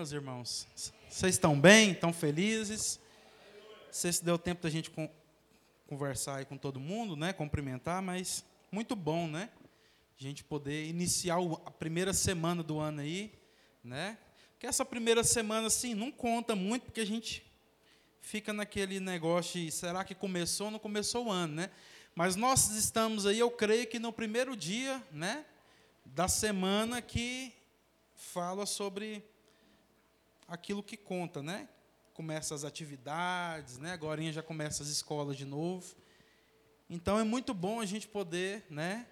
Meus irmãos? Vocês estão bem? Estão felizes? Sei se deu tempo da gente conversar aí com todo mundo, né? Cumprimentar, mas muito bom, né? A gente poder iniciar a primeira semana do ano aí, né? Porque essa primeira semana, assim, não conta muito, porque a gente fica naquele negócio de será que começou ou não começou o ano, né? Mas nós estamos aí, eu creio que no primeiro dia, né? Da semana que fala sobre aquilo que conta, né? Começa as atividades, né? Agora já começa as escolas de novo. Então é muito bom a gente poder, né?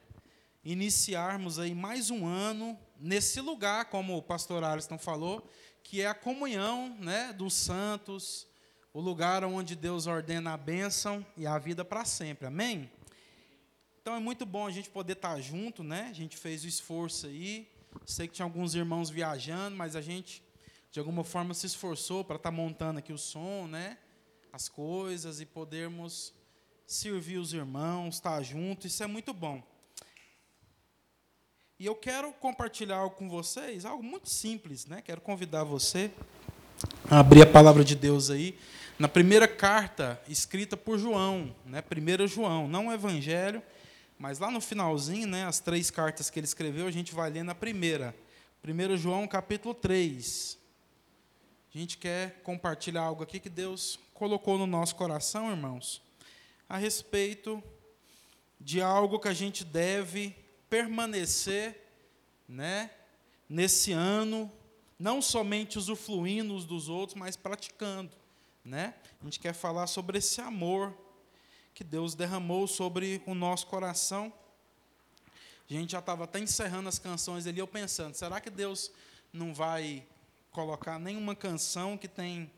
Iniciarmos aí mais um ano nesse lugar, como o pastor Alisson falou, que é a comunhão, né? Dos santos, o lugar onde Deus ordena a bênção e a vida para sempre. Amém? Então é muito bom a gente poder estar junto, né? A gente fez o esforço aí. Sei que tinha alguns irmãos viajando, mas a gente de alguma forma se esforçou para estar tá montando aqui o som, né? As coisas e podermos servir os irmãos, estar tá junto, isso é muito bom. E eu quero compartilhar algo com vocês, algo muito simples, né? Quero convidar você a abrir a palavra de Deus aí na primeira carta escrita por João, né? Primeira João, não o evangelho, mas lá no finalzinho, né, as três cartas que ele escreveu, a gente vai ler na primeira. 1 João capítulo 3. A gente quer compartilhar algo aqui que Deus colocou no nosso coração, irmãos, a respeito de algo que a gente deve permanecer, né, nesse ano, não somente usufruindo uns dos outros, mas praticando, né? A gente quer falar sobre esse amor que Deus derramou sobre o nosso coração. A gente já estava até encerrando as canções ali, eu pensando, será que Deus não vai colocar nenhuma canção que tem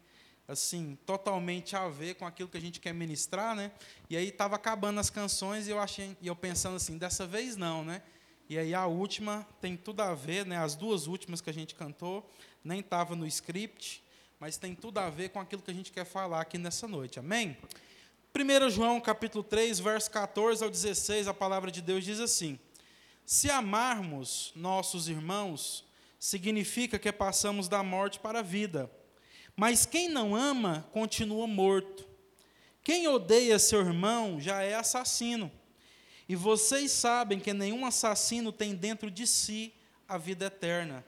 assim totalmente a ver com aquilo que a gente quer ministrar, né? E aí estava acabando as canções e eu achei, e eu pensando assim, dessa vez não, né? E aí a última tem tudo a ver, né? As duas últimas que a gente cantou nem estava no script, mas tem tudo a ver com aquilo que a gente quer falar aqui nessa noite. Amém? 1 João capítulo 3, verso 14 ao 16, a palavra de Deus diz assim: Se amarmos nossos irmãos, significa que passamos da morte para a vida. Mas quem não ama continua morto. Quem odeia seu irmão já é assassino. E vocês sabem que nenhum assassino tem dentro de si a vida eterna.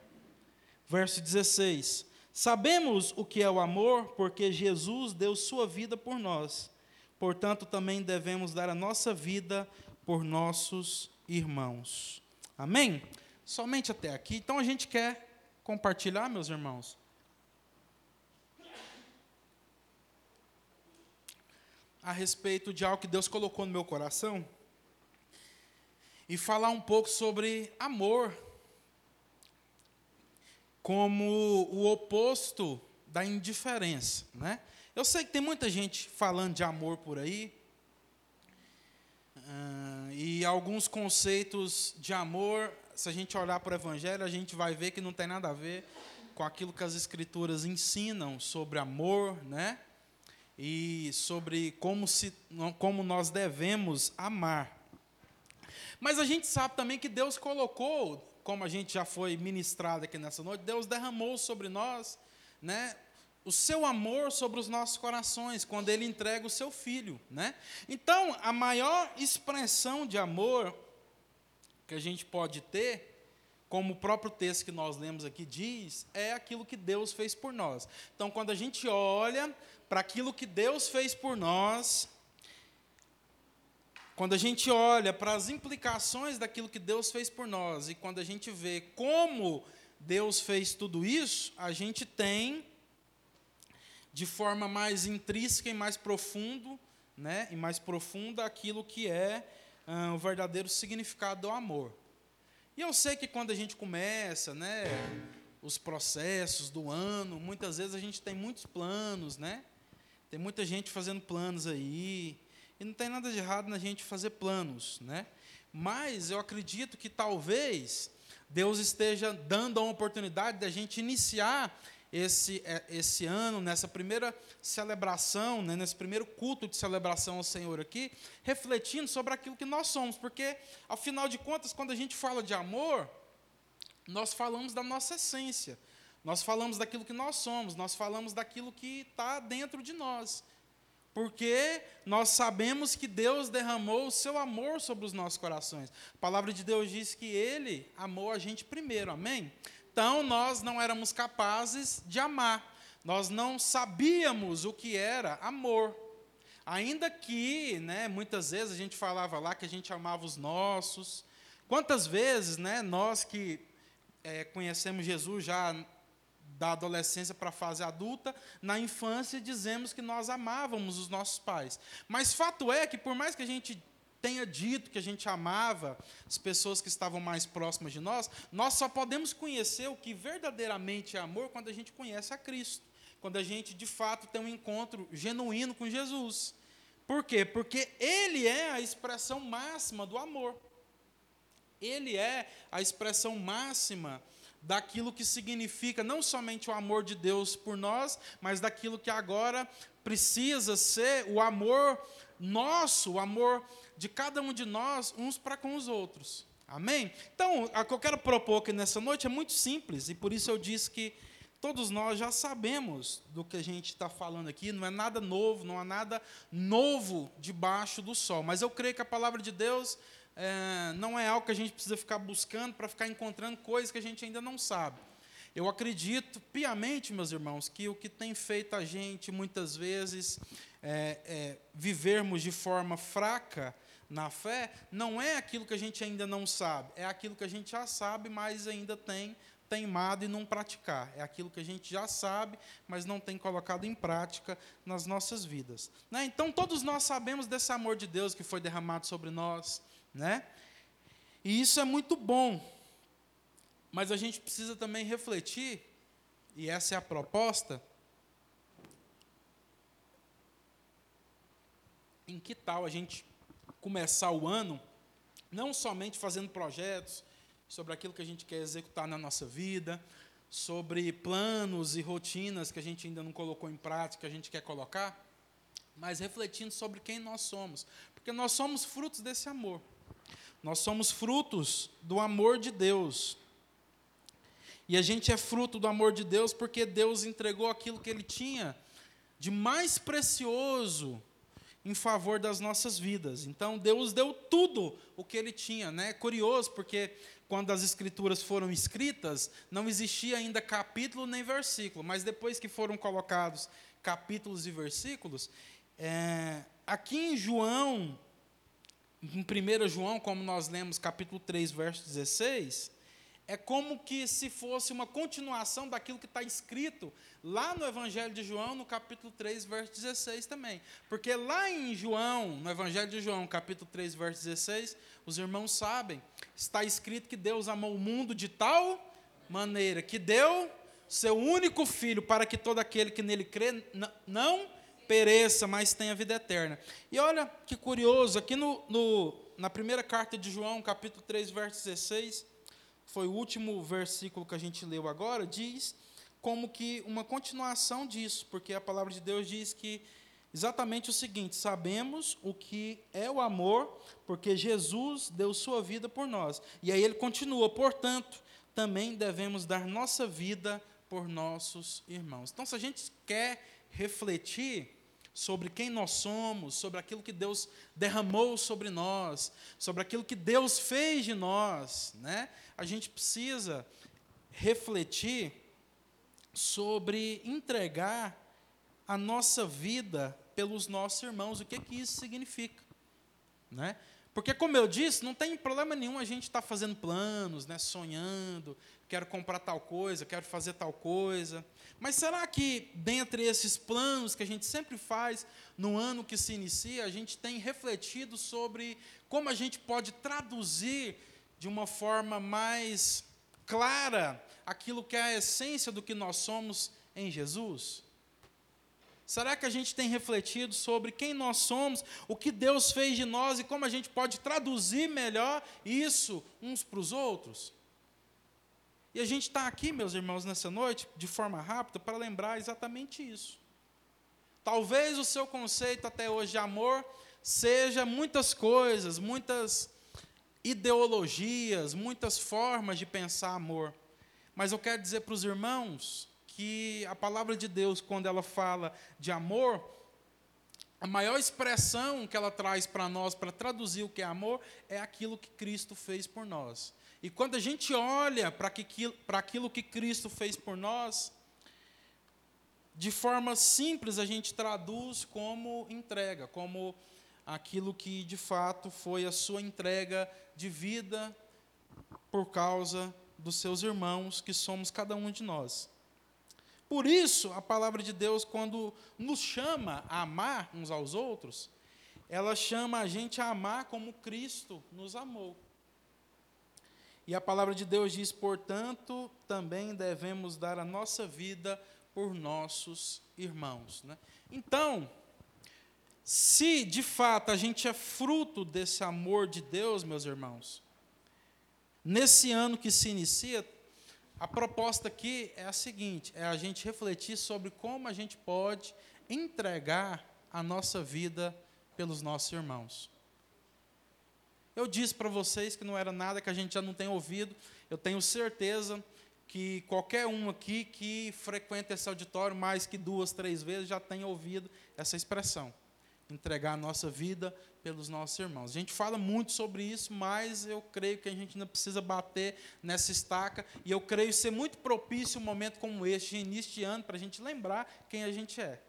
Verso 16: Sabemos o que é o amor, porque Jesus deu sua vida por nós. Portanto, também devemos dar a nossa vida por nossos irmãos. Amém? Somente até aqui. Então a gente quer compartilhar, meus irmãos. A respeito de algo que Deus colocou no meu coração. E falar um pouco sobre amor. Como o oposto da indiferença. Né? Eu sei que tem muita gente falando de amor por aí. Uh, e alguns conceitos de amor se a gente olhar para o Evangelho, a gente vai ver que não tem nada a ver com aquilo que as Escrituras ensinam sobre amor, né? E sobre como, se, como nós devemos amar. Mas a gente sabe também que Deus colocou, como a gente já foi ministrado aqui nessa noite, Deus derramou sobre nós, né? o seu amor sobre os nossos corações, quando ele entrega o seu filho, né? Então, a maior expressão de amor que a gente pode ter, como o próprio texto que nós lemos aqui diz, é aquilo que Deus fez por nós. Então, quando a gente olha para aquilo que Deus fez por nós, quando a gente olha para as implicações daquilo que Deus fez por nós, e quando a gente vê como Deus fez tudo isso, a gente tem, de forma mais intrínseca e mais profundo, né, e mais profunda, aquilo que é ah, o verdadeiro significado do amor. E eu sei que quando a gente começa, né, os processos do ano, muitas vezes a gente tem muitos planos, né? Tem muita gente fazendo planos aí, e não tem nada de errado na gente fazer planos, né? Mas eu acredito que talvez Deus esteja dando a oportunidade da gente iniciar esse, é, esse ano, nessa primeira celebração, né, nesse primeiro culto de celebração ao Senhor aqui, refletindo sobre aquilo que nós somos, porque, ao final de contas, quando a gente fala de amor, nós falamos da nossa essência. Nós falamos daquilo que nós somos, nós falamos daquilo que está dentro de nós. Porque nós sabemos que Deus derramou o seu amor sobre os nossos corações. A palavra de Deus diz que Ele amou a gente primeiro, amém? Então nós não éramos capazes de amar, nós não sabíamos o que era amor. Ainda que, né, muitas vezes a gente falava lá que a gente amava os nossos. Quantas vezes, né, nós que é, conhecemos Jesus já da adolescência para a fase adulta, na infância dizemos que nós amávamos os nossos pais. Mas fato é que, por mais que a gente tenha dito que a gente amava as pessoas que estavam mais próximas de nós, nós só podemos conhecer o que verdadeiramente é amor quando a gente conhece a Cristo, quando a gente de fato tem um encontro genuíno com Jesus. Por quê? Porque Ele é a expressão máxima do amor. Ele é a expressão máxima daquilo que significa não somente o amor de Deus por nós, mas daquilo que agora precisa ser o amor nosso, o amor de cada um de nós, uns para com os outros. Amém? Então, o que eu quero propor aqui nessa noite é muito simples, e por isso eu disse que todos nós já sabemos do que a gente está falando aqui, não é nada novo, não há nada novo debaixo do sol, mas eu creio que a palavra de Deus é, não é algo que a gente precisa ficar buscando para ficar encontrando coisas que a gente ainda não sabe. Eu acredito piamente, meus irmãos, que o que tem feito a gente muitas vezes é, é, vivermos de forma fraca na fé não é aquilo que a gente ainda não sabe, é aquilo que a gente já sabe, mas ainda tem teimado e não praticar. É aquilo que a gente já sabe, mas não tem colocado em prática nas nossas vidas. Né? Então, todos nós sabemos desse amor de Deus que foi derramado sobre nós, né? E isso é muito bom. Mas a gente precisa também refletir, e essa é a proposta, em que tal a gente começar o ano não somente fazendo projetos sobre aquilo que a gente quer executar na nossa vida, sobre planos e rotinas que a gente ainda não colocou em prática, que a gente quer colocar, mas refletindo sobre quem nós somos, porque nós somos frutos desse amor. Nós somos frutos do amor de Deus. E a gente é fruto do amor de Deus porque Deus entregou aquilo que Ele tinha de mais precioso em favor das nossas vidas. Então Deus deu tudo o que Ele tinha. Né? É curioso porque quando as Escrituras foram escritas, não existia ainda capítulo nem versículo, mas depois que foram colocados capítulos e versículos, é, aqui em João em 1 João, como nós lemos capítulo 3, verso 16, é como que se fosse uma continuação daquilo que está escrito lá no Evangelho de João, no capítulo 3, verso 16 também. Porque lá em João, no Evangelho de João, capítulo 3, verso 16, os irmãos sabem, está escrito que Deus amou o mundo de tal maneira que deu seu único filho para que todo aquele que nele crê não pereça, mas tenha vida eterna. E olha que curioso, aqui no, no, na primeira carta de João, capítulo 3, verso 16, foi o último versículo que a gente leu agora, diz como que uma continuação disso, porque a palavra de Deus diz que exatamente o seguinte: sabemos o que é o amor, porque Jesus deu sua vida por nós. E aí ele continua, portanto, também devemos dar nossa vida por nossos irmãos. Então, se a gente quer refletir sobre quem nós somos, sobre aquilo que Deus derramou sobre nós, sobre aquilo que Deus fez de nós, né? A gente precisa refletir sobre entregar a nossa vida pelos nossos irmãos, o que que isso significa, né? Porque, como eu disse, não tem problema nenhum a gente estar tá fazendo planos, né, sonhando, quero comprar tal coisa, quero fazer tal coisa. Mas será que, dentre esses planos que a gente sempre faz no ano que se inicia, a gente tem refletido sobre como a gente pode traduzir de uma forma mais clara aquilo que é a essência do que nós somos em Jesus? Será que a gente tem refletido sobre quem nós somos, o que Deus fez de nós e como a gente pode traduzir melhor isso uns para os outros? E a gente está aqui, meus irmãos, nessa noite, de forma rápida, para lembrar exatamente isso. Talvez o seu conceito até hoje de amor seja muitas coisas, muitas ideologias, muitas formas de pensar amor. Mas eu quero dizer para os irmãos que a palavra de Deus, quando ela fala de amor, a maior expressão que ela traz para nós, para traduzir o que é amor, é aquilo que Cristo fez por nós. E quando a gente olha para aquilo que Cristo fez por nós, de forma simples a gente traduz como entrega, como aquilo que de fato foi a sua entrega de vida por causa dos seus irmãos, que somos cada um de nós. Por isso, a palavra de Deus, quando nos chama a amar uns aos outros, ela chama a gente a amar como Cristo nos amou. E a palavra de Deus diz, portanto, também devemos dar a nossa vida por nossos irmãos. Né? Então, se de fato a gente é fruto desse amor de Deus, meus irmãos, nesse ano que se inicia, a proposta aqui é a seguinte: é a gente refletir sobre como a gente pode entregar a nossa vida pelos nossos irmãos. Eu disse para vocês que não era nada que a gente já não tem ouvido, eu tenho certeza que qualquer um aqui que frequenta esse auditório mais que duas, três vezes já tem ouvido essa expressão. Entregar a nossa vida pelos nossos irmãos. A gente fala muito sobre isso, mas eu creio que a gente ainda precisa bater nessa estaca, e eu creio ser muito propício um momento como este, início de ano, para a gente lembrar quem a gente é.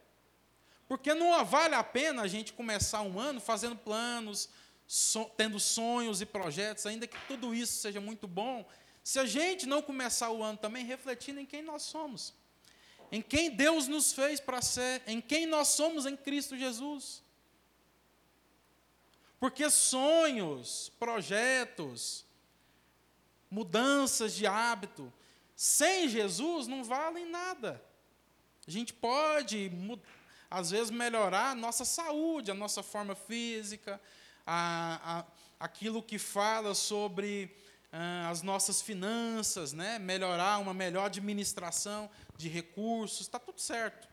Porque não vale a pena a gente começar um ano fazendo planos, so, tendo sonhos e projetos, ainda que tudo isso seja muito bom, se a gente não começar o ano também refletindo em quem nós somos, em quem Deus nos fez para ser, em quem nós somos em Cristo Jesus. Porque sonhos, projetos, mudanças de hábito, sem Jesus não valem nada. A gente pode, às vezes, melhorar a nossa saúde, a nossa forma física, a, a, aquilo que fala sobre ah, as nossas finanças, né? melhorar uma melhor administração de recursos, está tudo certo.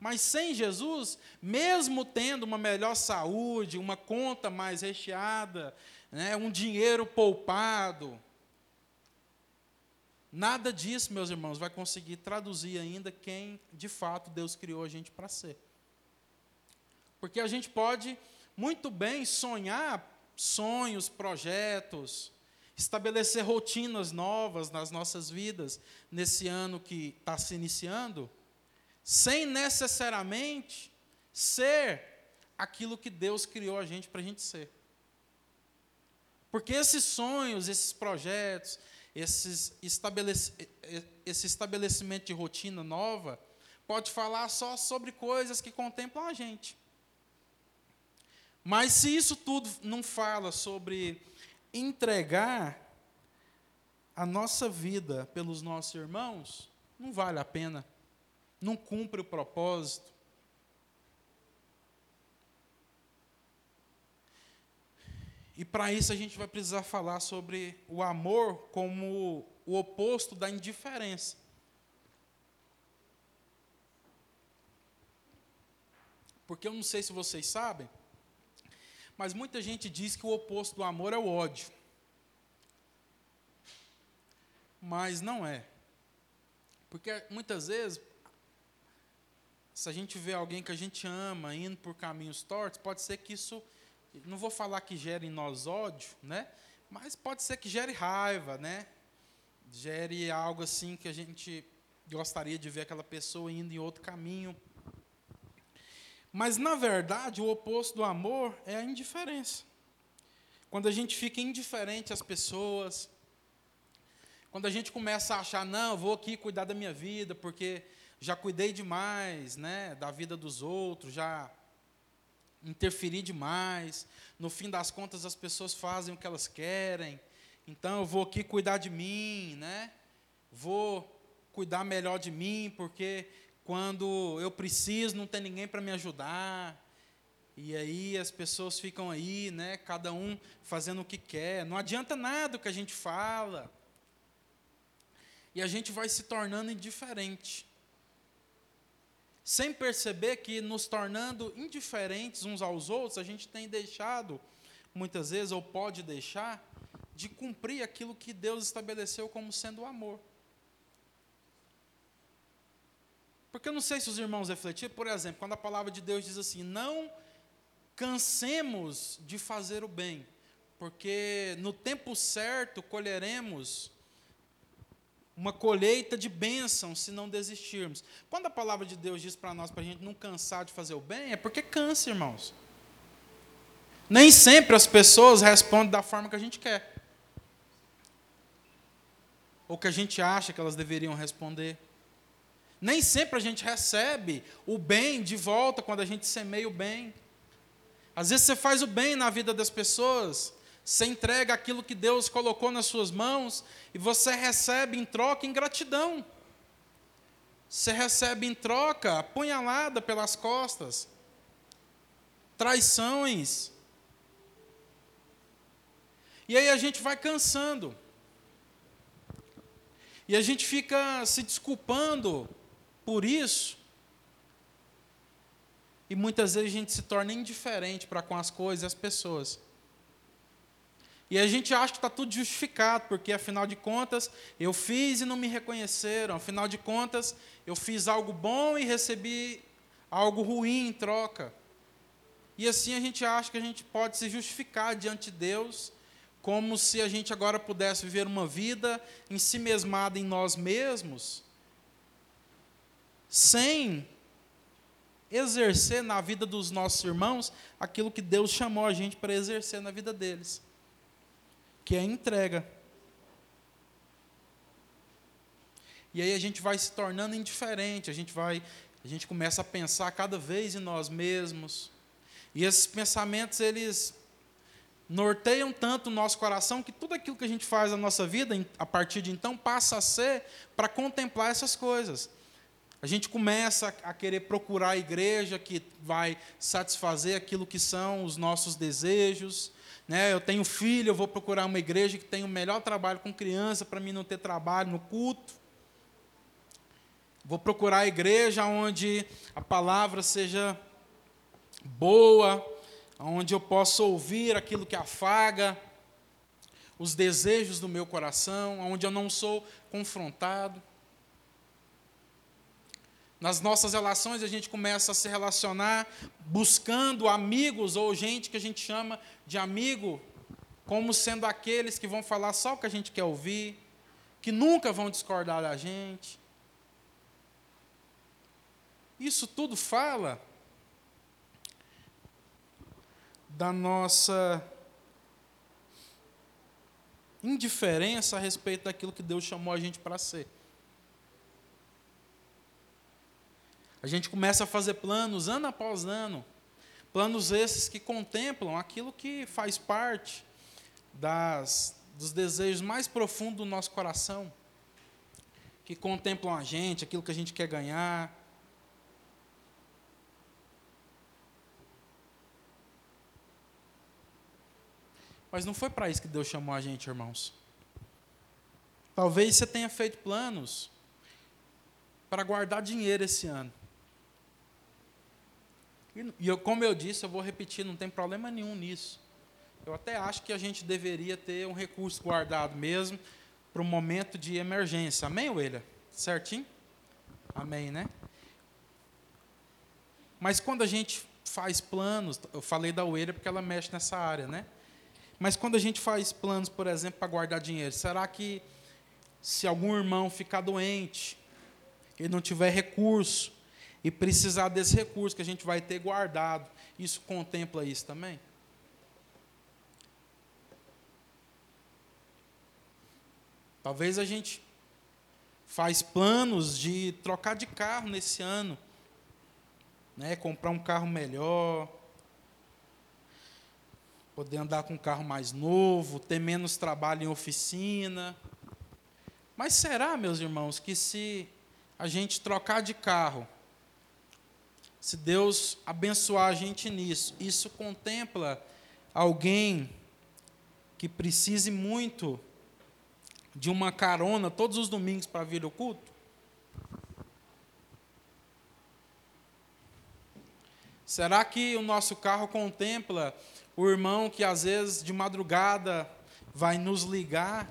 Mas sem Jesus, mesmo tendo uma melhor saúde, uma conta mais recheada, né, um dinheiro poupado, nada disso, meus irmãos, vai conseguir traduzir ainda quem de fato Deus criou a gente para ser. Porque a gente pode muito bem sonhar sonhos, projetos, estabelecer rotinas novas nas nossas vidas nesse ano que está se iniciando, sem necessariamente ser aquilo que Deus criou a gente para a gente ser. Porque esses sonhos, esses projetos, esses estabelec esse estabelecimento de rotina nova, pode falar só sobre coisas que contemplam a gente. Mas se isso tudo não fala sobre entregar a nossa vida pelos nossos irmãos, não vale a pena, não cumpre o propósito. E para isso a gente vai precisar falar sobre o amor como o oposto da indiferença. Porque eu não sei se vocês sabem, mas muita gente diz que o oposto do amor é o ódio. Mas não é. Porque muitas vezes, se a gente vê alguém que a gente ama indo por caminhos tortos, pode ser que isso, não vou falar que gere em nós ódio, né? Mas pode ser que gere raiva, né? Gere algo assim que a gente gostaria de ver aquela pessoa indo em outro caminho. Mas, na verdade, o oposto do amor é a indiferença. Quando a gente fica indiferente às pessoas, quando a gente começa a achar, não, vou aqui cuidar da minha vida, porque já cuidei demais né, da vida dos outros, já interferi demais, no fim das contas as pessoas fazem o que elas querem, então eu vou aqui cuidar de mim, né? vou cuidar melhor de mim, porque quando eu preciso, não tem ninguém para me ajudar. E aí as pessoas ficam aí, né, cada um fazendo o que quer. Não adianta nada o que a gente fala. E a gente vai se tornando indiferente. Sem perceber que nos tornando indiferentes uns aos outros, a gente tem deixado, muitas vezes, ou pode deixar, de cumprir aquilo que Deus estabeleceu como sendo o amor. Porque eu não sei se os irmãos refletiram, por exemplo, quando a palavra de Deus diz assim: não cansemos de fazer o bem, porque no tempo certo colheremos uma colheita de bênção se não desistirmos. Quando a palavra de Deus diz para nós para a gente não cansar de fazer o bem, é porque cansa, irmãos. Nem sempre as pessoas respondem da forma que a gente quer. Ou que a gente acha que elas deveriam responder. Nem sempre a gente recebe o bem de volta quando a gente semeia o bem. Às vezes você faz o bem na vida das pessoas, você entrega aquilo que Deus colocou nas suas mãos e você recebe em troca ingratidão. Você recebe em troca apunhalada pelas costas, traições. E aí a gente vai cansando. E a gente fica se desculpando por isso. E muitas vezes a gente se torna indiferente para com as coisas e as pessoas. E a gente acha que está tudo justificado, porque afinal de contas eu fiz e não me reconheceram, afinal de contas eu fiz algo bom e recebi algo ruim em troca. E assim a gente acha que a gente pode se justificar diante de Deus, como se a gente agora pudesse viver uma vida em si mesmada em nós mesmos, sem exercer na vida dos nossos irmãos aquilo que Deus chamou a gente para exercer na vida deles que é entrega. E aí a gente vai se tornando indiferente, a gente vai, a gente começa a pensar cada vez em nós mesmos. E esses pensamentos eles norteiam tanto o nosso coração que tudo aquilo que a gente faz na nossa vida, a partir de então, passa a ser para contemplar essas coisas. A gente começa a querer procurar a igreja que vai satisfazer aquilo que são os nossos desejos, né? Eu tenho filho, eu vou procurar uma igreja que tenha o melhor trabalho com criança para mim não ter trabalho no culto. Vou procurar a igreja onde a palavra seja boa, onde eu possa ouvir aquilo que afaga os desejos do meu coração, onde eu não sou confrontado. Nas nossas relações, a gente começa a se relacionar buscando amigos ou gente que a gente chama de amigo, como sendo aqueles que vão falar só o que a gente quer ouvir, que nunca vão discordar da gente. Isso tudo fala da nossa indiferença a respeito daquilo que Deus chamou a gente para ser. A gente começa a fazer planos ano após ano, planos esses que contemplam aquilo que faz parte das, dos desejos mais profundos do nosso coração, que contemplam a gente, aquilo que a gente quer ganhar. Mas não foi para isso que Deus chamou a gente, irmãos. Talvez você tenha feito planos para guardar dinheiro esse ano. E, eu, como eu disse, eu vou repetir, não tem problema nenhum nisso. Eu até acho que a gente deveria ter um recurso guardado mesmo para um momento de emergência. Amém, William? Certinho? Amém, né? Mas quando a gente faz planos, eu falei da William porque ela mexe nessa área, né? Mas quando a gente faz planos, por exemplo, para guardar dinheiro, será que se algum irmão ficar doente, ele não tiver recurso, e precisar desse recurso que a gente vai ter guardado. Isso contempla isso também? Talvez a gente faz planos de trocar de carro nesse ano, né? Comprar um carro melhor, poder andar com um carro mais novo, ter menos trabalho em oficina. Mas será, meus irmãos, que se a gente trocar de carro se Deus abençoar a gente nisso, isso contempla alguém que precise muito de uma carona todos os domingos para vir ao culto? Será que o nosso carro contempla o irmão que às vezes de madrugada vai nos ligar,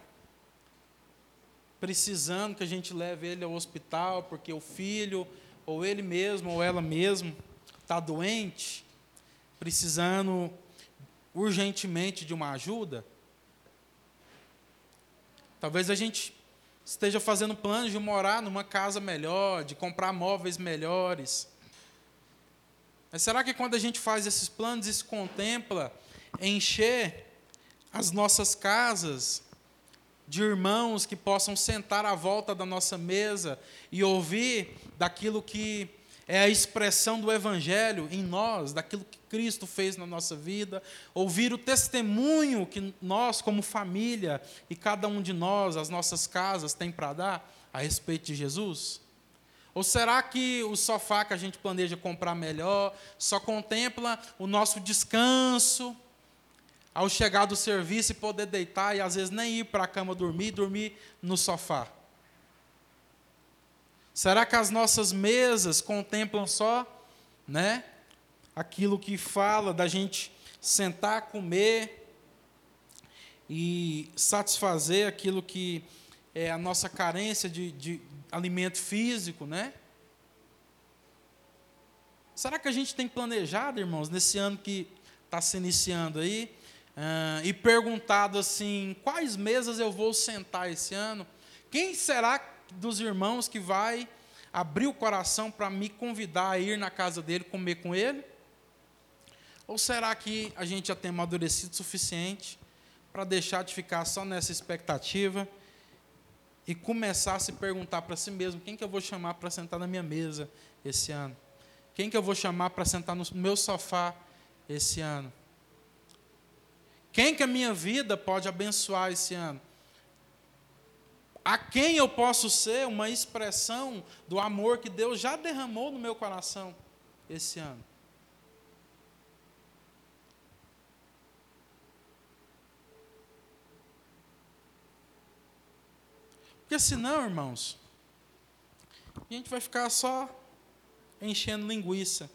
precisando que a gente leve ele ao hospital, porque o filho ou ele mesmo, ou ela mesmo, está doente, precisando urgentemente de uma ajuda, talvez a gente esteja fazendo planos de morar numa casa melhor, de comprar móveis melhores. Mas será que quando a gente faz esses planos se contempla encher as nossas casas de irmãos que possam sentar à volta da nossa mesa e ouvir daquilo que é a expressão do Evangelho em nós, daquilo que Cristo fez na nossa vida, ouvir o testemunho que nós, como família, e cada um de nós, as nossas casas, tem para dar a respeito de Jesus? Ou será que o sofá que a gente planeja comprar melhor só contempla o nosso descanso, ao chegar do serviço e poder deitar e às vezes nem ir para a cama dormir, dormir no sofá? Será que as nossas mesas contemplam só, né, aquilo que fala da gente sentar, comer e satisfazer aquilo que é a nossa carência de, de alimento físico, né? Será que a gente tem planejado, irmãos, nesse ano que está se iniciando aí, uh, e perguntado assim: quais mesas eu vou sentar esse ano? Quem será dos irmãos que vai abrir o coração para me convidar a ir na casa dele comer com ele? Ou será que a gente já tem amadurecido o suficiente para deixar de ficar só nessa expectativa e começar a se perguntar para si mesmo: quem que eu vou chamar para sentar na minha mesa esse ano? Quem que eu vou chamar para sentar no meu sofá esse ano? Quem que a minha vida pode abençoar esse ano? A quem eu posso ser uma expressão do amor que Deus já derramou no meu coração esse ano? Porque senão, irmãos, a gente vai ficar só enchendo linguiça,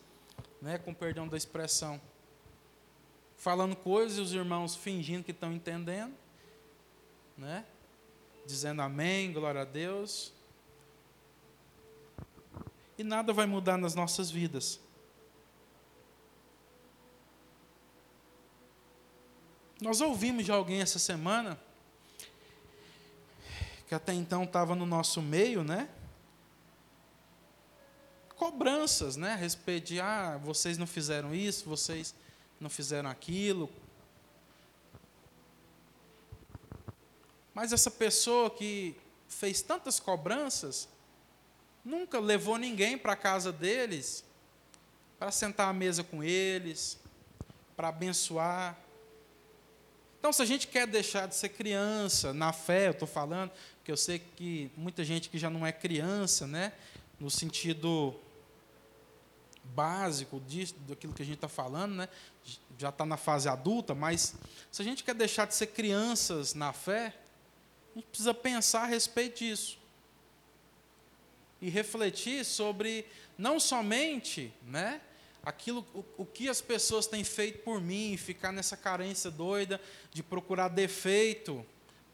né, com perdão da expressão falando coisas e os irmãos fingindo que estão entendendo, né? Dizendo amém, glória a Deus. E nada vai mudar nas nossas vidas. Nós ouvimos de alguém essa semana, que até então estava no nosso meio, né? Cobranças, né? A respeito de, ah, vocês não fizeram isso, vocês não fizeram aquilo. Mas essa pessoa que fez tantas cobranças, nunca levou ninguém para a casa deles, para sentar à mesa com eles, para abençoar. Então, se a gente quer deixar de ser criança, na fé, eu estou falando, porque eu sei que muita gente que já não é criança, né, no sentido básico disso, daquilo que a gente está falando, né? Já está na fase adulta, mas se a gente quer deixar de ser crianças na fé, a gente precisa pensar a respeito disso. E refletir sobre não somente né, aquilo, o, o que as pessoas têm feito por mim, ficar nessa carência doida de procurar defeito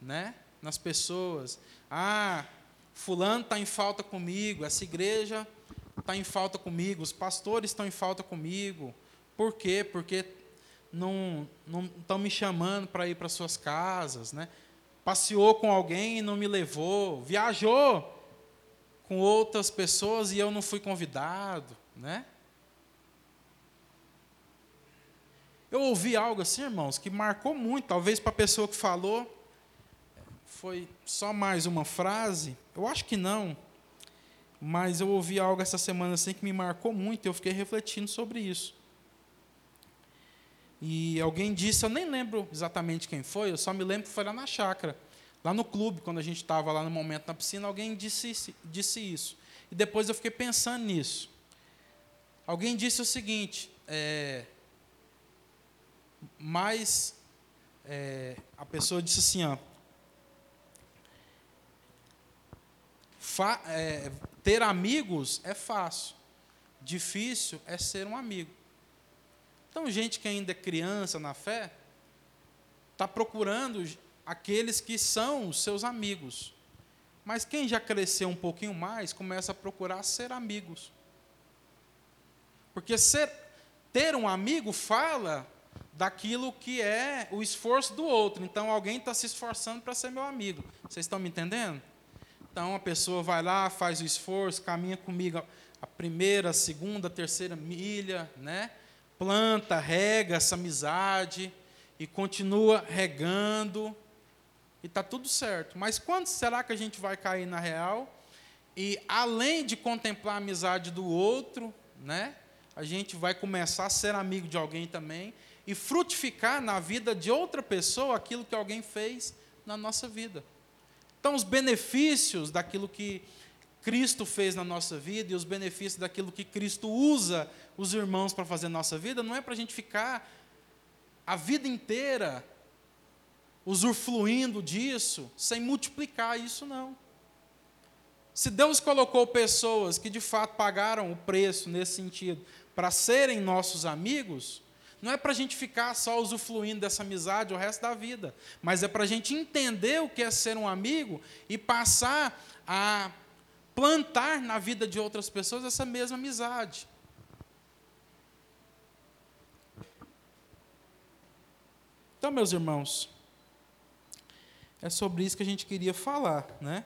né, nas pessoas. Ah, fulano está em falta comigo, essa igreja está em falta comigo, os pastores estão em falta comigo. Por quê? Porque não estão me chamando para ir para suas casas, né? Passeou com alguém e não me levou, viajou com outras pessoas e eu não fui convidado, né? Eu ouvi algo assim, irmãos, que marcou muito, talvez para a pessoa que falou, foi só mais uma frase, eu acho que não, mas eu ouvi algo essa semana assim que me marcou muito, e eu fiquei refletindo sobre isso. E alguém disse, eu nem lembro exatamente quem foi, eu só me lembro que foi lá na chácara, lá no clube, quando a gente estava lá no momento na piscina, alguém disse, disse isso. E depois eu fiquei pensando nisso. Alguém disse o seguinte, é, mas é, a pessoa disse assim, ó, Fa, é, ter amigos é fácil, difícil é ser um amigo. Então, gente que ainda é criança na fé, está procurando aqueles que são os seus amigos. Mas quem já cresceu um pouquinho mais, começa a procurar ser amigos. Porque ser, ter um amigo fala daquilo que é o esforço do outro. Então, alguém está se esforçando para ser meu amigo. Vocês estão me entendendo? Então, a pessoa vai lá, faz o esforço, caminha comigo a primeira, a segunda, a terceira milha, né? Planta, rega essa amizade e continua regando e está tudo certo. Mas quando será que a gente vai cair na real? E além de contemplar a amizade do outro, né, a gente vai começar a ser amigo de alguém também e frutificar na vida de outra pessoa aquilo que alguém fez na nossa vida. Então, os benefícios daquilo que Cristo fez na nossa vida e os benefícios daquilo que Cristo usa os irmãos para fazer na nossa vida, não é para a gente ficar a vida inteira usufruindo disso sem multiplicar isso, não. Se Deus colocou pessoas que de fato pagaram o preço nesse sentido para serem nossos amigos, não é para a gente ficar só usufruindo dessa amizade o resto da vida, mas é para a gente entender o que é ser um amigo e passar a plantar na vida de outras pessoas essa mesma amizade. Então, meus irmãos, é sobre isso que a gente queria falar, né?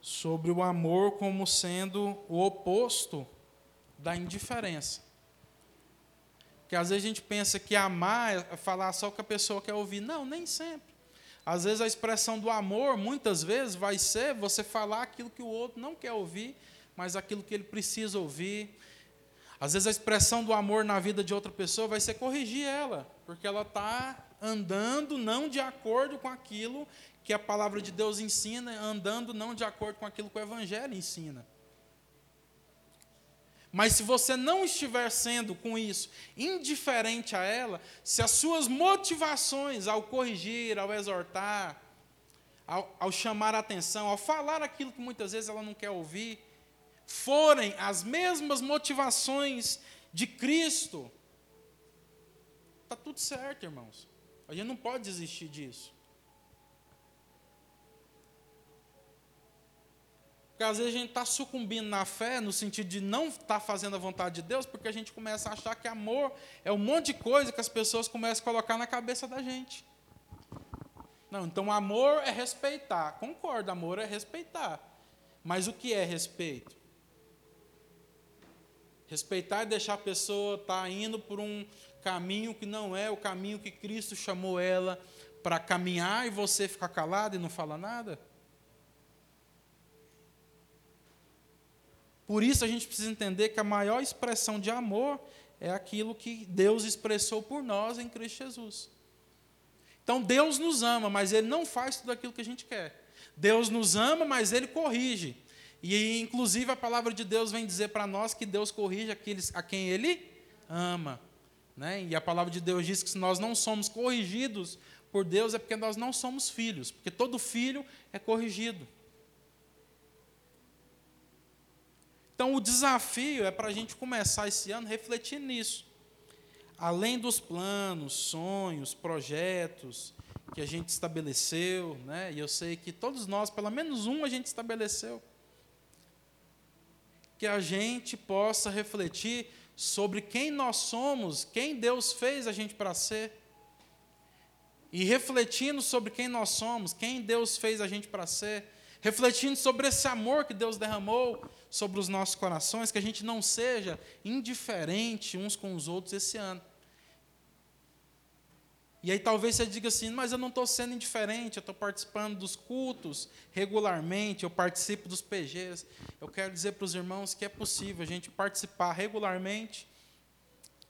Sobre o amor como sendo o oposto da indiferença. Porque às vezes a gente pensa que amar é falar só o que a pessoa quer ouvir. Não, nem sempre. Às vezes a expressão do amor, muitas vezes, vai ser você falar aquilo que o outro não quer ouvir, mas aquilo que ele precisa ouvir. Às vezes a expressão do amor na vida de outra pessoa vai ser corrigir ela, porque ela está andando não de acordo com aquilo que a palavra de Deus ensina, andando não de acordo com aquilo que o Evangelho ensina. Mas se você não estiver sendo com isso indiferente a ela, se as suas motivações ao corrigir, ao exortar, ao, ao, chamar a atenção, ao falar aquilo que muitas vezes ela não quer ouvir, forem as mesmas motivações de Cristo, está tudo certo, irmãos. A gente não pode desistir disso. Porque às vezes a gente está sucumbindo na fé, no sentido de não estar tá fazendo a vontade de Deus, porque a gente começa a achar que amor é um monte de coisa que as pessoas começam a colocar na cabeça da gente. Não, então amor é respeitar. Concordo, amor é respeitar. Mas o que é respeito? Respeitar é deixar a pessoa estar tá indo por um caminho que não é o caminho que Cristo chamou ela para caminhar e você ficar calado e não falar nada? Por isso a gente precisa entender que a maior expressão de amor é aquilo que Deus expressou por nós em Cristo Jesus. Então Deus nos ama, mas Ele não faz tudo aquilo que a gente quer. Deus nos ama, mas Ele corrige. E inclusive a palavra de Deus vem dizer para nós que Deus corrige aqueles a quem Ele ama. Né? E a palavra de Deus diz que se nós não somos corrigidos por Deus é porque nós não somos filhos, porque todo filho é corrigido. Então, o desafio é para a gente começar esse ano refletindo nisso. Além dos planos, sonhos, projetos que a gente estabeleceu, né? e eu sei que todos nós, pelo menos um, a gente estabeleceu, que a gente possa refletir sobre quem nós somos, quem Deus fez a gente para ser. E refletindo sobre quem nós somos, quem Deus fez a gente para ser, refletindo sobre esse amor que Deus derramou sobre os nossos corações, que a gente não seja indiferente uns com os outros esse ano. E aí talvez você diga assim, mas eu não estou sendo indiferente, eu estou participando dos cultos regularmente, eu participo dos PGs. Eu quero dizer para os irmãos que é possível a gente participar regularmente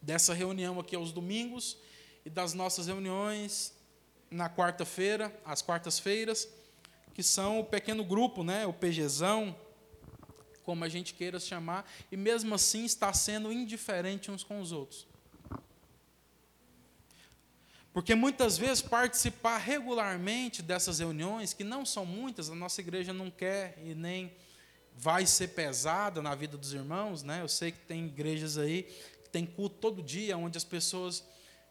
dessa reunião aqui aos domingos e das nossas reuniões na quarta-feira, às quartas-feiras, que são o pequeno grupo, né, o PGzão, como a gente queira chamar, e mesmo assim está sendo indiferente uns com os outros. Porque muitas vezes participar regularmente dessas reuniões, que não são muitas, a nossa igreja não quer e nem vai ser pesada na vida dos irmãos, né? Eu sei que tem igrejas aí que tem culto todo dia, onde as pessoas,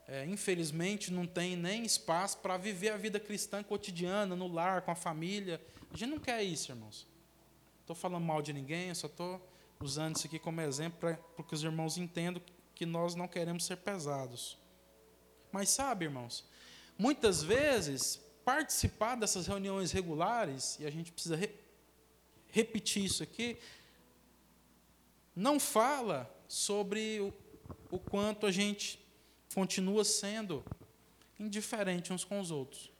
é, infelizmente, não têm nem espaço para viver a vida cristã cotidiana, no lar, com a família. A gente não quer isso, irmãos. Estou falando mal de ninguém, eu só estou usando isso aqui como exemplo para que os irmãos entendam que nós não queremos ser pesados. Mas sabe, irmãos, muitas vezes participar dessas reuniões regulares, e a gente precisa re repetir isso aqui, não fala sobre o, o quanto a gente continua sendo indiferente uns com os outros.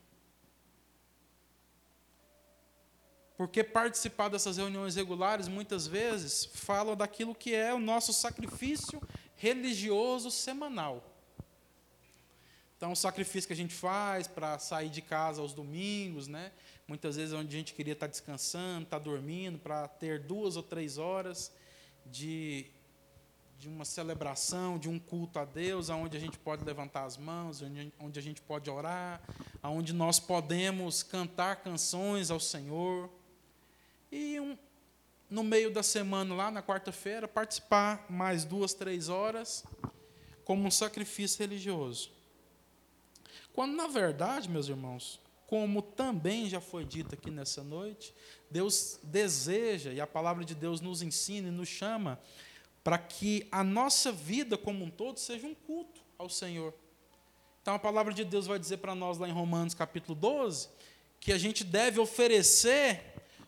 Porque participar dessas reuniões regulares, muitas vezes, fala daquilo que é o nosso sacrifício religioso semanal. Então, o sacrifício que a gente faz para sair de casa aos domingos, né? muitas vezes é onde a gente queria estar descansando, estar dormindo, para ter duas ou três horas de, de uma celebração, de um culto a Deus, onde a gente pode levantar as mãos, onde, a gente pode orar, onde nós podemos cantar canções ao Senhor. E um, no meio da semana, lá na quarta-feira, participar mais duas, três horas, como um sacrifício religioso. Quando, na verdade, meus irmãos, como também já foi dito aqui nessa noite, Deus deseja, e a palavra de Deus nos ensina e nos chama, para que a nossa vida como um todo seja um culto ao Senhor. Então a palavra de Deus vai dizer para nós lá em Romanos capítulo 12, que a gente deve oferecer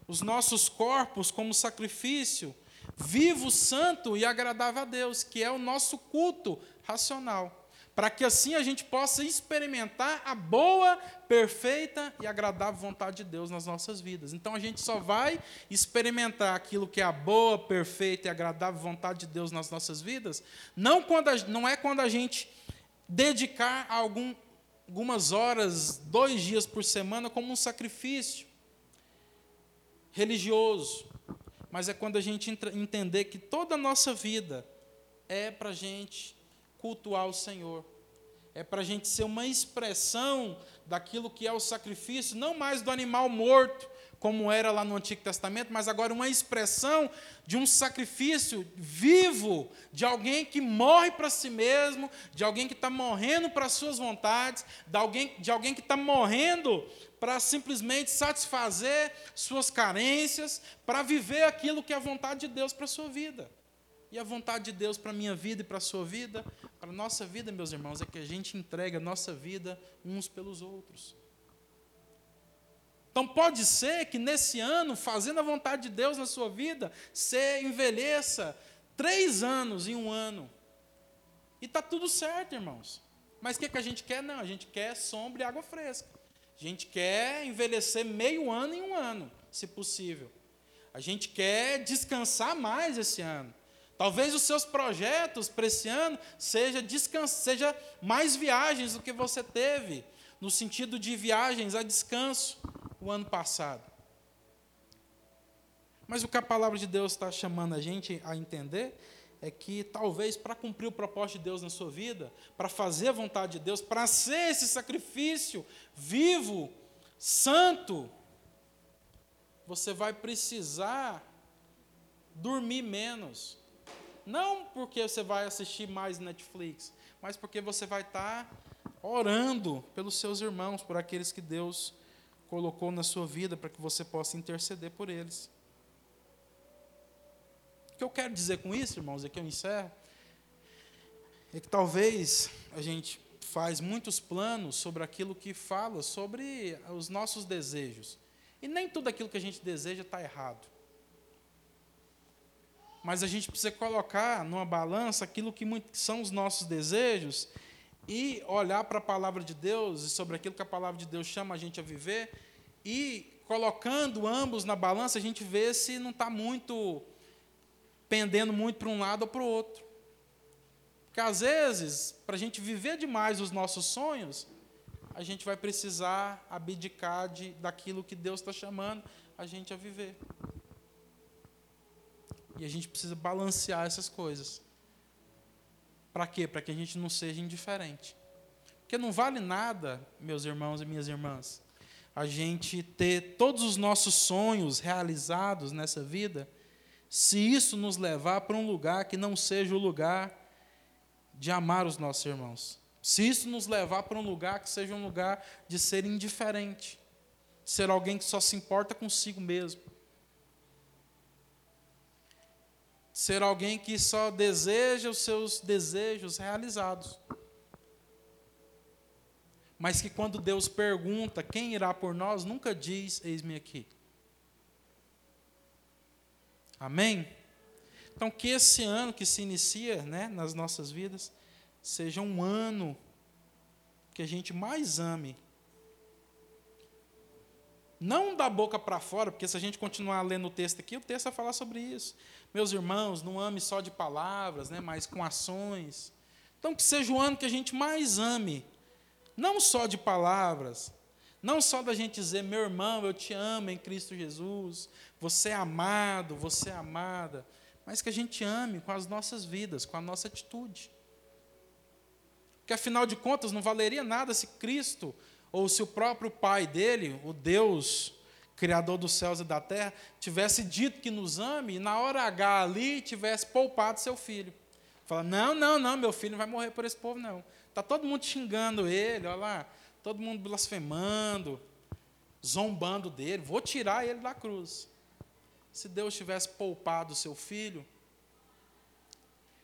os nossos corpos como sacrifício vivo, santo e agradável a Deus, que é o nosso culto racional, para que assim a gente possa experimentar a boa, perfeita e agradável vontade de Deus nas nossas vidas. Então a gente só vai experimentar aquilo que é a boa, perfeita e agradável vontade de Deus nas nossas vidas, não, quando a, não é quando a gente dedicar algum, algumas horas, dois dias por semana, como um sacrifício religioso, mas é quando a gente entender que toda a nossa vida é para a gente cultuar o Senhor, é para a gente ser uma expressão daquilo que é o sacrifício, não mais do animal morto, como era lá no Antigo Testamento, mas agora uma expressão de um sacrifício vivo, de alguém que morre para si mesmo, de alguém que está morrendo para as suas vontades, de alguém, de alguém que está morrendo para simplesmente satisfazer suas carências, para viver aquilo que é a vontade de Deus para a sua vida. E a vontade de Deus para a minha vida e para a sua vida, para a nossa vida, meus irmãos, é que a gente entrega a nossa vida uns pelos outros. Então pode ser que nesse ano, fazendo a vontade de Deus na sua vida, você envelheça três anos em um ano. E está tudo certo, irmãos. Mas o que, que a gente quer? Não, a gente quer sombra e água fresca. A gente quer envelhecer meio ano em um ano, se possível. A gente quer descansar mais esse ano. Talvez os seus projetos para esse ano seja, seja mais viagens do que você teve, no sentido de viagens a descanso o ano passado. Mas o que a palavra de Deus está chamando a gente a entender é que talvez para cumprir o propósito de Deus na sua vida, para fazer a vontade de Deus, para ser esse sacrifício vivo, santo, você vai precisar dormir menos. Não porque você vai assistir mais Netflix, mas porque você vai estar orando pelos seus irmãos, por aqueles que Deus colocou na sua vida, para que você possa interceder por eles. O que eu quero dizer com isso, irmãos, é que eu encerro, é que talvez a gente faz muitos planos sobre aquilo que fala sobre os nossos desejos. E nem tudo aquilo que a gente deseja está errado. Mas a gente precisa colocar numa balança aquilo que são os nossos desejos e olhar para a palavra de Deus e sobre aquilo que a palavra de Deus chama a gente a viver e colocando ambos na balança, a gente vê se não está muito pendendo muito para um lado ou para o outro. Porque às vezes, para a gente viver demais os nossos sonhos, a gente vai precisar abdicar de, daquilo que Deus está chamando a gente a viver. E a gente precisa balancear essas coisas. Para quê? Para que a gente não seja indiferente. Porque não vale nada, meus irmãos e minhas irmãs, a gente ter todos os nossos sonhos realizados nessa vida se isso nos levar para um lugar que não seja o lugar de amar os nossos irmãos. Se isso nos levar para um lugar que seja um lugar de ser indiferente, ser alguém que só se importa consigo mesmo. Ser alguém que só deseja os seus desejos realizados. Mas que quando Deus pergunta quem irá por nós, nunca diz: Eis-me aqui. Amém? Então, que esse ano que se inicia né, nas nossas vidas seja um ano que a gente mais ame não da boca para fora, porque se a gente continuar lendo o texto aqui, o texto vai falar sobre isso. Meus irmãos, não ame só de palavras, né, mas com ações. Então, que seja o ano que a gente mais ame, não só de palavras, não só da gente dizer, meu irmão, eu te amo em Cristo Jesus, você é amado, você é amada, mas que a gente ame com as nossas vidas, com a nossa atitude. Porque afinal de contas, não valeria nada se Cristo ou se o próprio pai dele, o Deus criador dos céus e da terra, tivesse dito que nos ame e na hora H ali tivesse poupado seu filho. Fala: "Não, não, não, meu filho não vai morrer por esse povo não". Tá todo mundo xingando ele, olha lá, todo mundo blasfemando, zombando dele, vou tirar ele da cruz. Se Deus tivesse poupado seu filho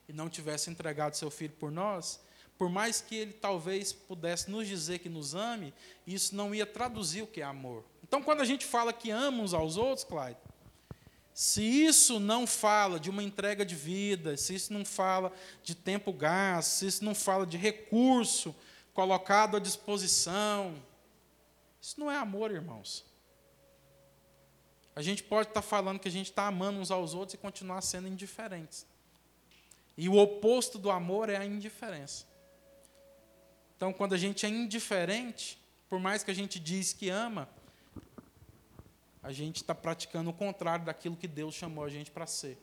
e não tivesse entregado seu filho por nós, por mais que ele talvez pudesse nos dizer que nos ame, isso não ia traduzir o que é amor. Então, quando a gente fala que ama uns aos outros, Clyde, se isso não fala de uma entrega de vida, se isso não fala de tempo gasto, se isso não fala de recurso colocado à disposição, isso não é amor, irmãos. A gente pode estar falando que a gente está amando uns aos outros e continuar sendo indiferentes. E o oposto do amor é a indiferença. Então, quando a gente é indiferente, por mais que a gente diz que ama, a gente está praticando o contrário daquilo que Deus chamou a gente para ser.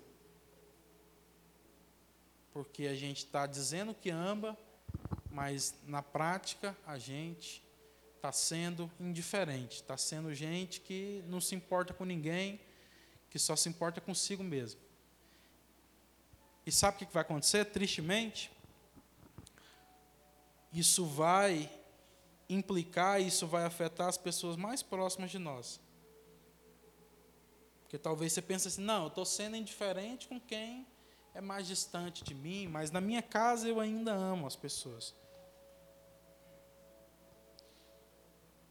Porque a gente está dizendo que ama, mas na prática a gente está sendo indiferente, está sendo gente que não se importa com ninguém, que só se importa consigo mesmo. E sabe o que vai acontecer? Tristemente, isso vai implicar, isso vai afetar as pessoas mais próximas de nós. Porque talvez você pense assim, não, eu estou sendo indiferente com quem é mais distante de mim, mas na minha casa eu ainda amo as pessoas.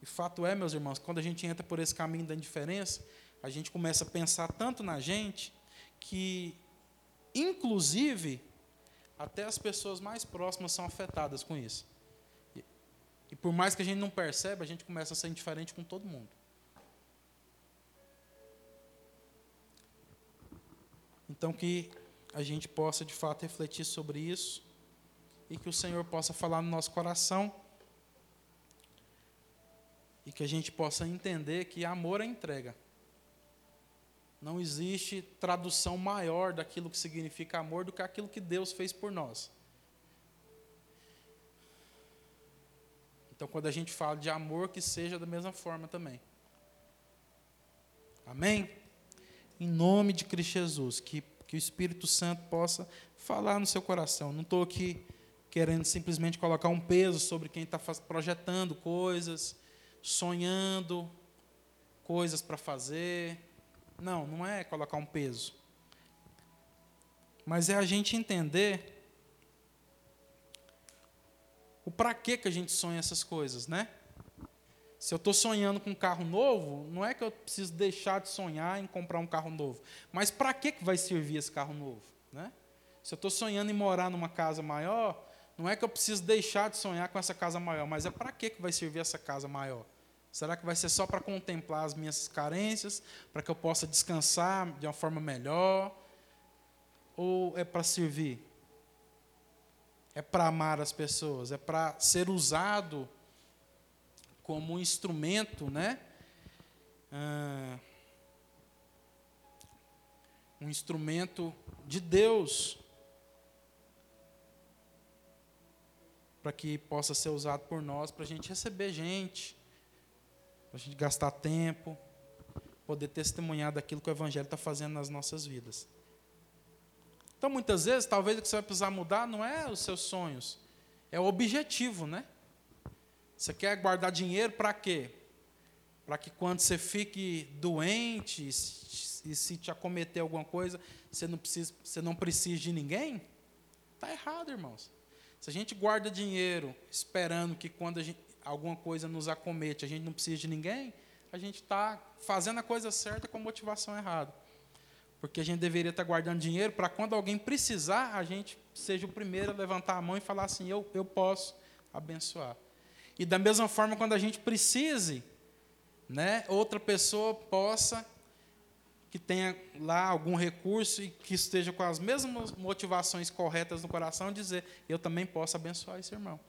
E fato é, meus irmãos, quando a gente entra por esse caminho da indiferença, a gente começa a pensar tanto na gente que, inclusive, até as pessoas mais próximas são afetadas com isso. E, e por mais que a gente não perceba, a gente começa a ser indiferente com todo mundo. Então que a gente possa de fato refletir sobre isso e que o Senhor possa falar no nosso coração e que a gente possa entender que amor é entrega. Não existe tradução maior daquilo que significa amor do que aquilo que Deus fez por nós. Então, quando a gente fala de amor, que seja da mesma forma também. Amém? Em nome de Cristo Jesus, que, que o Espírito Santo possa falar no seu coração. Não estou aqui querendo simplesmente colocar um peso sobre quem está projetando coisas, sonhando coisas para fazer não, não é colocar um peso. Mas é a gente entender o para que que a gente sonha essas coisas, né? Se eu estou sonhando com um carro novo, não é que eu preciso deixar de sonhar em comprar um carro novo. Mas para que, vai servir esse carro novo? Né? Se eu estou sonhando em morar numa casa maior, não é que eu preciso deixar de sonhar com essa casa maior, mas é para que vai servir essa casa maior? Será que vai ser só para contemplar as minhas carências, para que eu possa descansar de uma forma melhor? Ou é para servir? É para amar as pessoas? É para ser usado como um instrumento, né? Ah, um instrumento de Deus para que possa ser usado por nós, para a gente receber gente a gente gastar tempo, poder testemunhar daquilo que o Evangelho está fazendo nas nossas vidas. Então, muitas vezes, talvez o que você vai precisar mudar não é os seus sonhos, é o objetivo, né? Você quer guardar dinheiro para quê? Para que quando você fique doente, e se te acometer alguma coisa, você não precisa, você não precisa de ninguém? Está errado, irmãos. Se a gente guarda dinheiro esperando que quando gente, alguma coisa nos acomete, a gente não precisa de ninguém, a gente está fazendo a coisa certa com a motivação errada. Porque a gente deveria estar guardando dinheiro para quando alguém precisar, a gente seja o primeiro a levantar a mão e falar assim: eu, eu posso abençoar. E da mesma forma, quando a gente precise, né, outra pessoa possa, que tenha lá algum recurso e que esteja com as mesmas motivações corretas no coração, dizer: eu também posso abençoar esse irmão.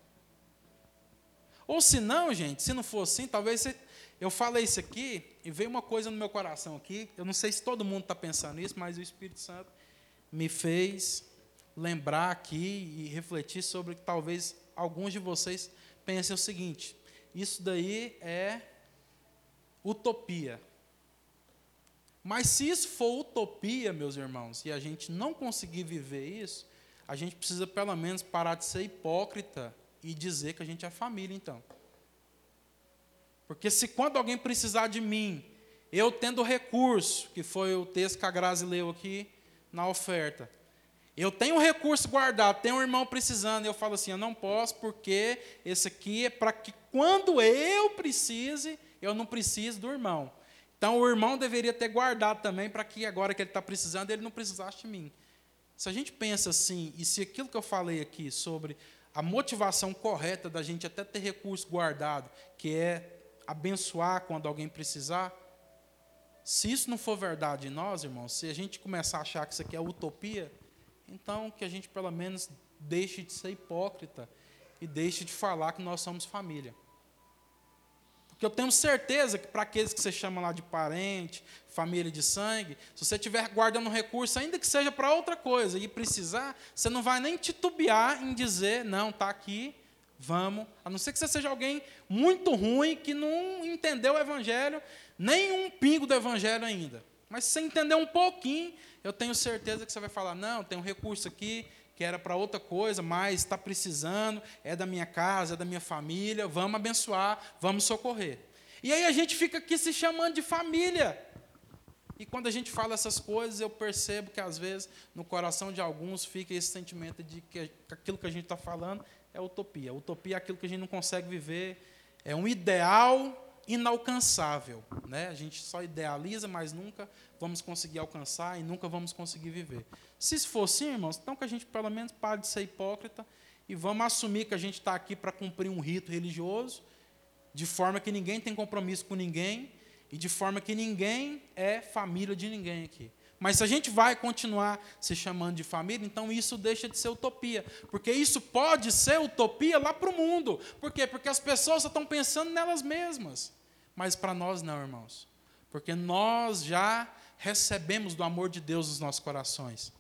Ou se não, gente, se não for assim, talvez você, eu falei isso aqui e veio uma coisa no meu coração aqui. Eu não sei se todo mundo está pensando nisso, mas o Espírito Santo me fez lembrar aqui e refletir sobre que talvez alguns de vocês pensem o seguinte: isso daí é utopia. Mas se isso for utopia, meus irmãos, e a gente não conseguir viver isso, a gente precisa pelo menos parar de ser hipócrita e dizer que a gente é família, então. Porque se quando alguém precisar de mim, eu tendo recurso, que foi o texto que a Grazi leu aqui na oferta, eu tenho um recurso guardado, tenho um irmão precisando, e eu falo assim: eu não posso, porque esse aqui é para que quando eu precise, eu não preciso do irmão. Então o irmão deveria ter guardado também, para que agora que ele está precisando, ele não precisasse de mim. Se a gente pensa assim, e se aquilo que eu falei aqui sobre a motivação correta da gente até ter recurso guardado, que é abençoar quando alguém precisar. Se isso não for verdade em nós, irmãos, se a gente começar a achar que isso aqui é utopia, então que a gente pelo menos deixe de ser hipócrita e deixe de falar que nós somos família. Porque eu tenho certeza que para aqueles que você chama lá de parente, família de sangue, se você estiver guardando um recurso, ainda que seja para outra coisa, e precisar, você não vai nem titubear em dizer, não, está aqui, Vamos, a não ser que você seja alguém muito ruim que não entendeu o evangelho, nem um pingo do evangelho ainda. Mas se você entender um pouquinho, eu tenho certeza que você vai falar: não, tem um recurso aqui que era para outra coisa, mas está precisando, é da minha casa, é da minha família, vamos abençoar, vamos socorrer. E aí a gente fica aqui se chamando de família. E quando a gente fala essas coisas, eu percebo que às vezes no coração de alguns fica esse sentimento de que aquilo que a gente está falando é utopia. Utopia é aquilo que a gente não consegue viver, é um ideal inalcançável. Né? A gente só idealiza, mas nunca vamos conseguir alcançar e nunca vamos conseguir viver. Se isso for assim, irmãos, então que a gente pelo menos pare de ser hipócrita e vamos assumir que a gente está aqui para cumprir um rito religioso, de forma que ninguém tem compromisso com ninguém e de forma que ninguém é família de ninguém aqui. Mas se a gente vai continuar se chamando de família, então isso deixa de ser utopia. Porque isso pode ser utopia lá para o mundo. Por quê? Porque as pessoas estão pensando nelas mesmas. Mas para nós não, irmãos. Porque nós já recebemos do amor de Deus nos nossos corações.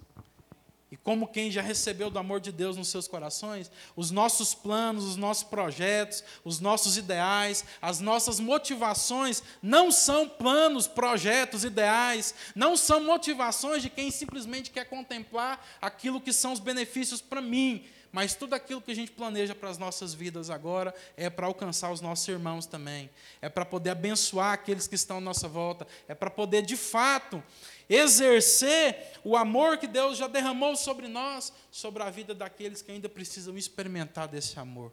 E como quem já recebeu do amor de Deus nos seus corações, os nossos planos, os nossos projetos, os nossos ideais, as nossas motivações não são planos, projetos, ideais, não são motivações de quem simplesmente quer contemplar aquilo que são os benefícios para mim, mas tudo aquilo que a gente planeja para as nossas vidas agora é para alcançar os nossos irmãos também, é para poder abençoar aqueles que estão à nossa volta, é para poder de fato exercer o amor que Deus já derramou sobre nós, sobre a vida daqueles que ainda precisam experimentar desse amor.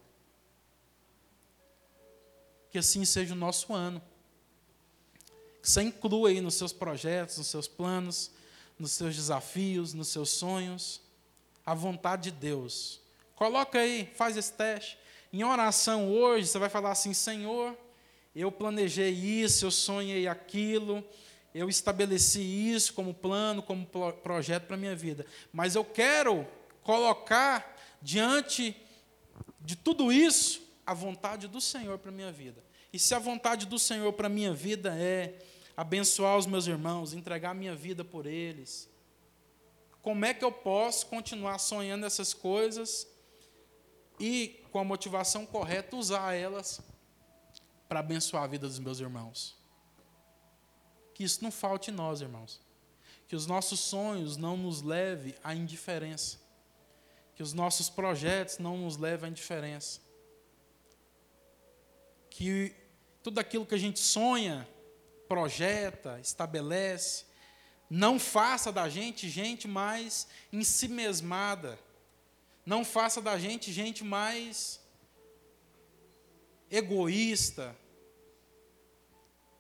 Que assim seja o nosso ano. Que você inclua aí nos seus projetos, nos seus planos, nos seus desafios, nos seus sonhos, a vontade de Deus. Coloca aí, faz esse teste. Em oração hoje, você vai falar assim: Senhor, eu planejei isso, eu sonhei aquilo, eu estabeleci isso como plano, como projeto para a minha vida. Mas eu quero colocar diante de tudo isso a vontade do Senhor para a minha vida. E se a vontade do Senhor para a minha vida é abençoar os meus irmãos, entregar a minha vida por eles, como é que eu posso continuar sonhando essas coisas e, com a motivação correta, usar elas para abençoar a vida dos meus irmãos? Que isso não falte em nós, irmãos. Que os nossos sonhos não nos levem à indiferença. Que os nossos projetos não nos levem à indiferença. Que tudo aquilo que a gente sonha, projeta, estabelece, Não faça da gente gente mais em si mesmada. Não faça da gente gente mais egoísta.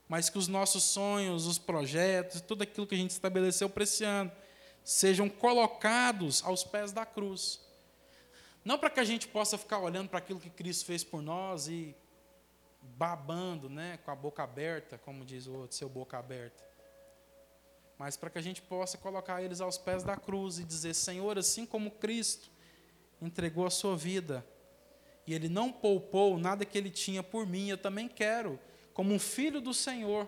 Mas que os nossos sonhos, os projetos, tudo aquilo que a gente estabeleceu para esse ano, sejam colocados aos pés da cruz. Não para que a gente possa ficar olhando para aquilo que Cristo fez por nós e babando, né, com a boca aberta, como diz o outro, seu boca aberta. Mas para que a gente possa colocar eles aos pés da cruz e dizer: Senhor, assim como Cristo entregou a sua vida e ele não poupou nada que ele tinha por mim, eu também quero, como um filho do Senhor,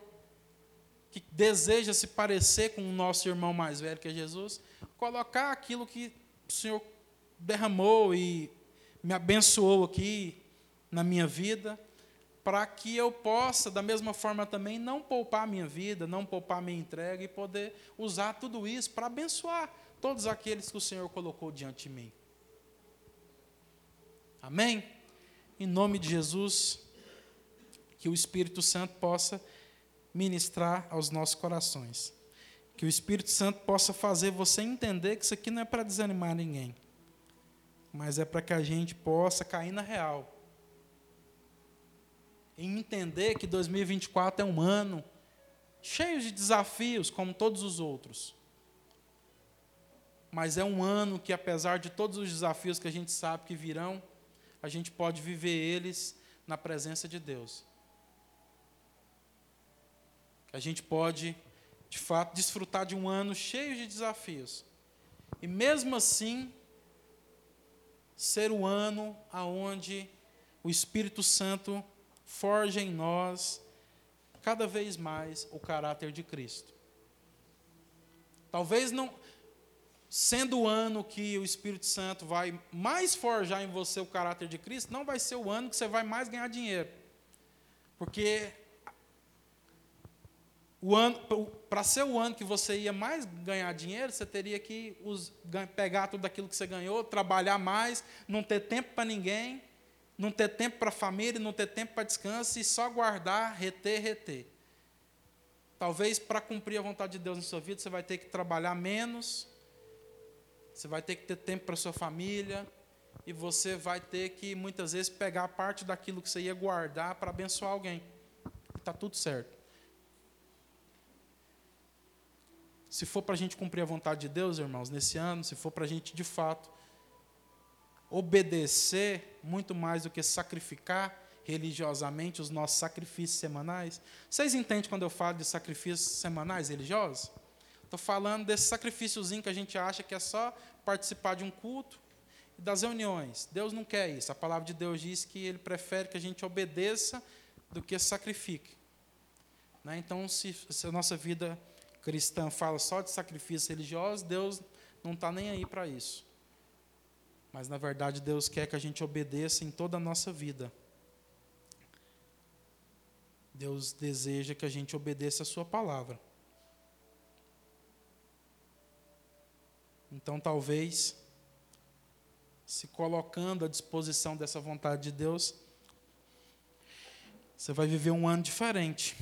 que deseja se parecer com o nosso irmão mais velho, que é Jesus, colocar aquilo que o Senhor derramou e me abençoou aqui na minha vida, para que eu possa, da mesma forma também, não poupar minha vida, não poupar minha entrega e poder usar tudo isso para abençoar todos aqueles que o Senhor colocou diante de mim. Amém? Em nome de Jesus, que o Espírito Santo possa ministrar aos nossos corações. Que o Espírito Santo possa fazer você entender que isso aqui não é para desanimar ninguém, mas é para que a gente possa cair na real em entender que 2024 é um ano cheio de desafios, como todos os outros. Mas é um ano que, apesar de todos os desafios que a gente sabe que virão, a gente pode viver eles na presença de Deus. A gente pode, de fato, desfrutar de um ano cheio de desafios. E mesmo assim, ser o ano aonde o Espírito Santo forja em nós cada vez mais o caráter de Cristo. Talvez não sendo o ano que o Espírito Santo vai mais forjar em você o caráter de Cristo, não vai ser o ano que você vai mais ganhar dinheiro. Porque o ano para ser o ano que você ia mais ganhar dinheiro, você teria que pegar tudo aquilo que você ganhou, trabalhar mais, não ter tempo para ninguém não ter tempo para a família, não ter tempo para descanso e só guardar, reter, reter. Talvez para cumprir a vontade de Deus na sua vida, você vai ter que trabalhar menos, você vai ter que ter tempo para sua família, e você vai ter que, muitas vezes, pegar parte daquilo que você ia guardar para abençoar alguém. Está tudo certo. Se for para a gente cumprir a vontade de Deus, irmãos, nesse ano, se for para a gente, de fato, obedecer muito mais do que sacrificar religiosamente os nossos sacrifícios semanais. Vocês entendem quando eu falo de sacrifícios semanais religiosos? Estou falando desse sacrifíciozinho que a gente acha que é só participar de um culto e das reuniões. Deus não quer isso. A palavra de Deus diz que Ele prefere que a gente obedeça do que sacrifique. Né? Então, se, se a nossa vida cristã fala só de sacrifícios religiosos, Deus não está nem aí para isso. Mas na verdade Deus quer que a gente obedeça em toda a nossa vida. Deus deseja que a gente obedeça a Sua palavra. Então, talvez, se colocando à disposição dessa vontade de Deus, você vai viver um ano diferente.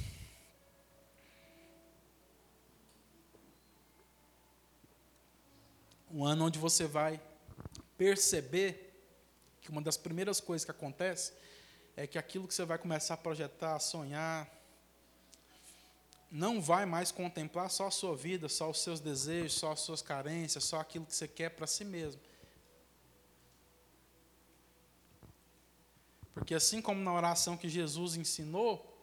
Um ano onde você vai perceber que uma das primeiras coisas que acontece é que aquilo que você vai começar a projetar, a sonhar, não vai mais contemplar só a sua vida, só os seus desejos, só as suas carências, só aquilo que você quer para si mesmo. Porque assim como na oração que Jesus ensinou,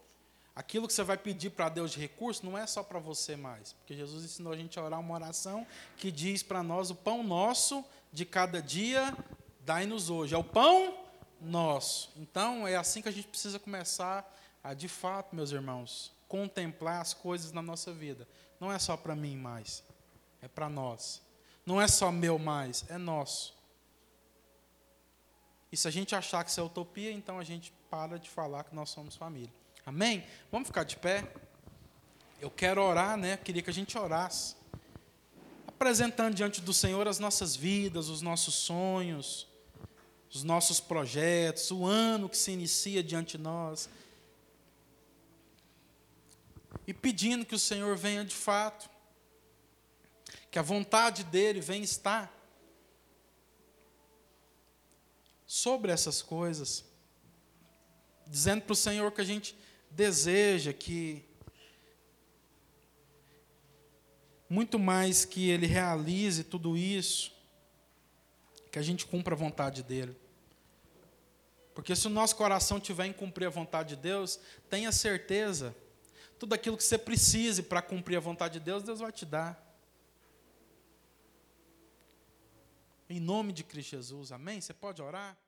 aquilo que você vai pedir para Deus de recurso não é só para você mais. Porque Jesus ensinou a gente a orar uma oração que diz para nós o pão nosso de cada dia, dai-nos hoje. É o pão nosso. Então, é assim que a gente precisa começar a, de fato, meus irmãos, contemplar as coisas na nossa vida. Não é só para mim mais, é para nós. Não é só meu mais, é nosso. E se a gente achar que isso é utopia, então a gente para de falar que nós somos família. Amém? Vamos ficar de pé? Eu quero orar, né? Queria que a gente orasse apresentando diante do Senhor as nossas vidas, os nossos sonhos, os nossos projetos, o ano que se inicia diante de nós. E pedindo que o Senhor venha de fato que a vontade dele vem estar sobre essas coisas, dizendo para o Senhor que a gente deseja que muito mais que ele realize tudo isso, que a gente cumpra a vontade dele. Porque se o nosso coração tiver em cumprir a vontade de Deus, tenha certeza, tudo aquilo que você precise para cumprir a vontade de Deus, Deus vai te dar. Em nome de Cristo Jesus, amém? Você pode orar?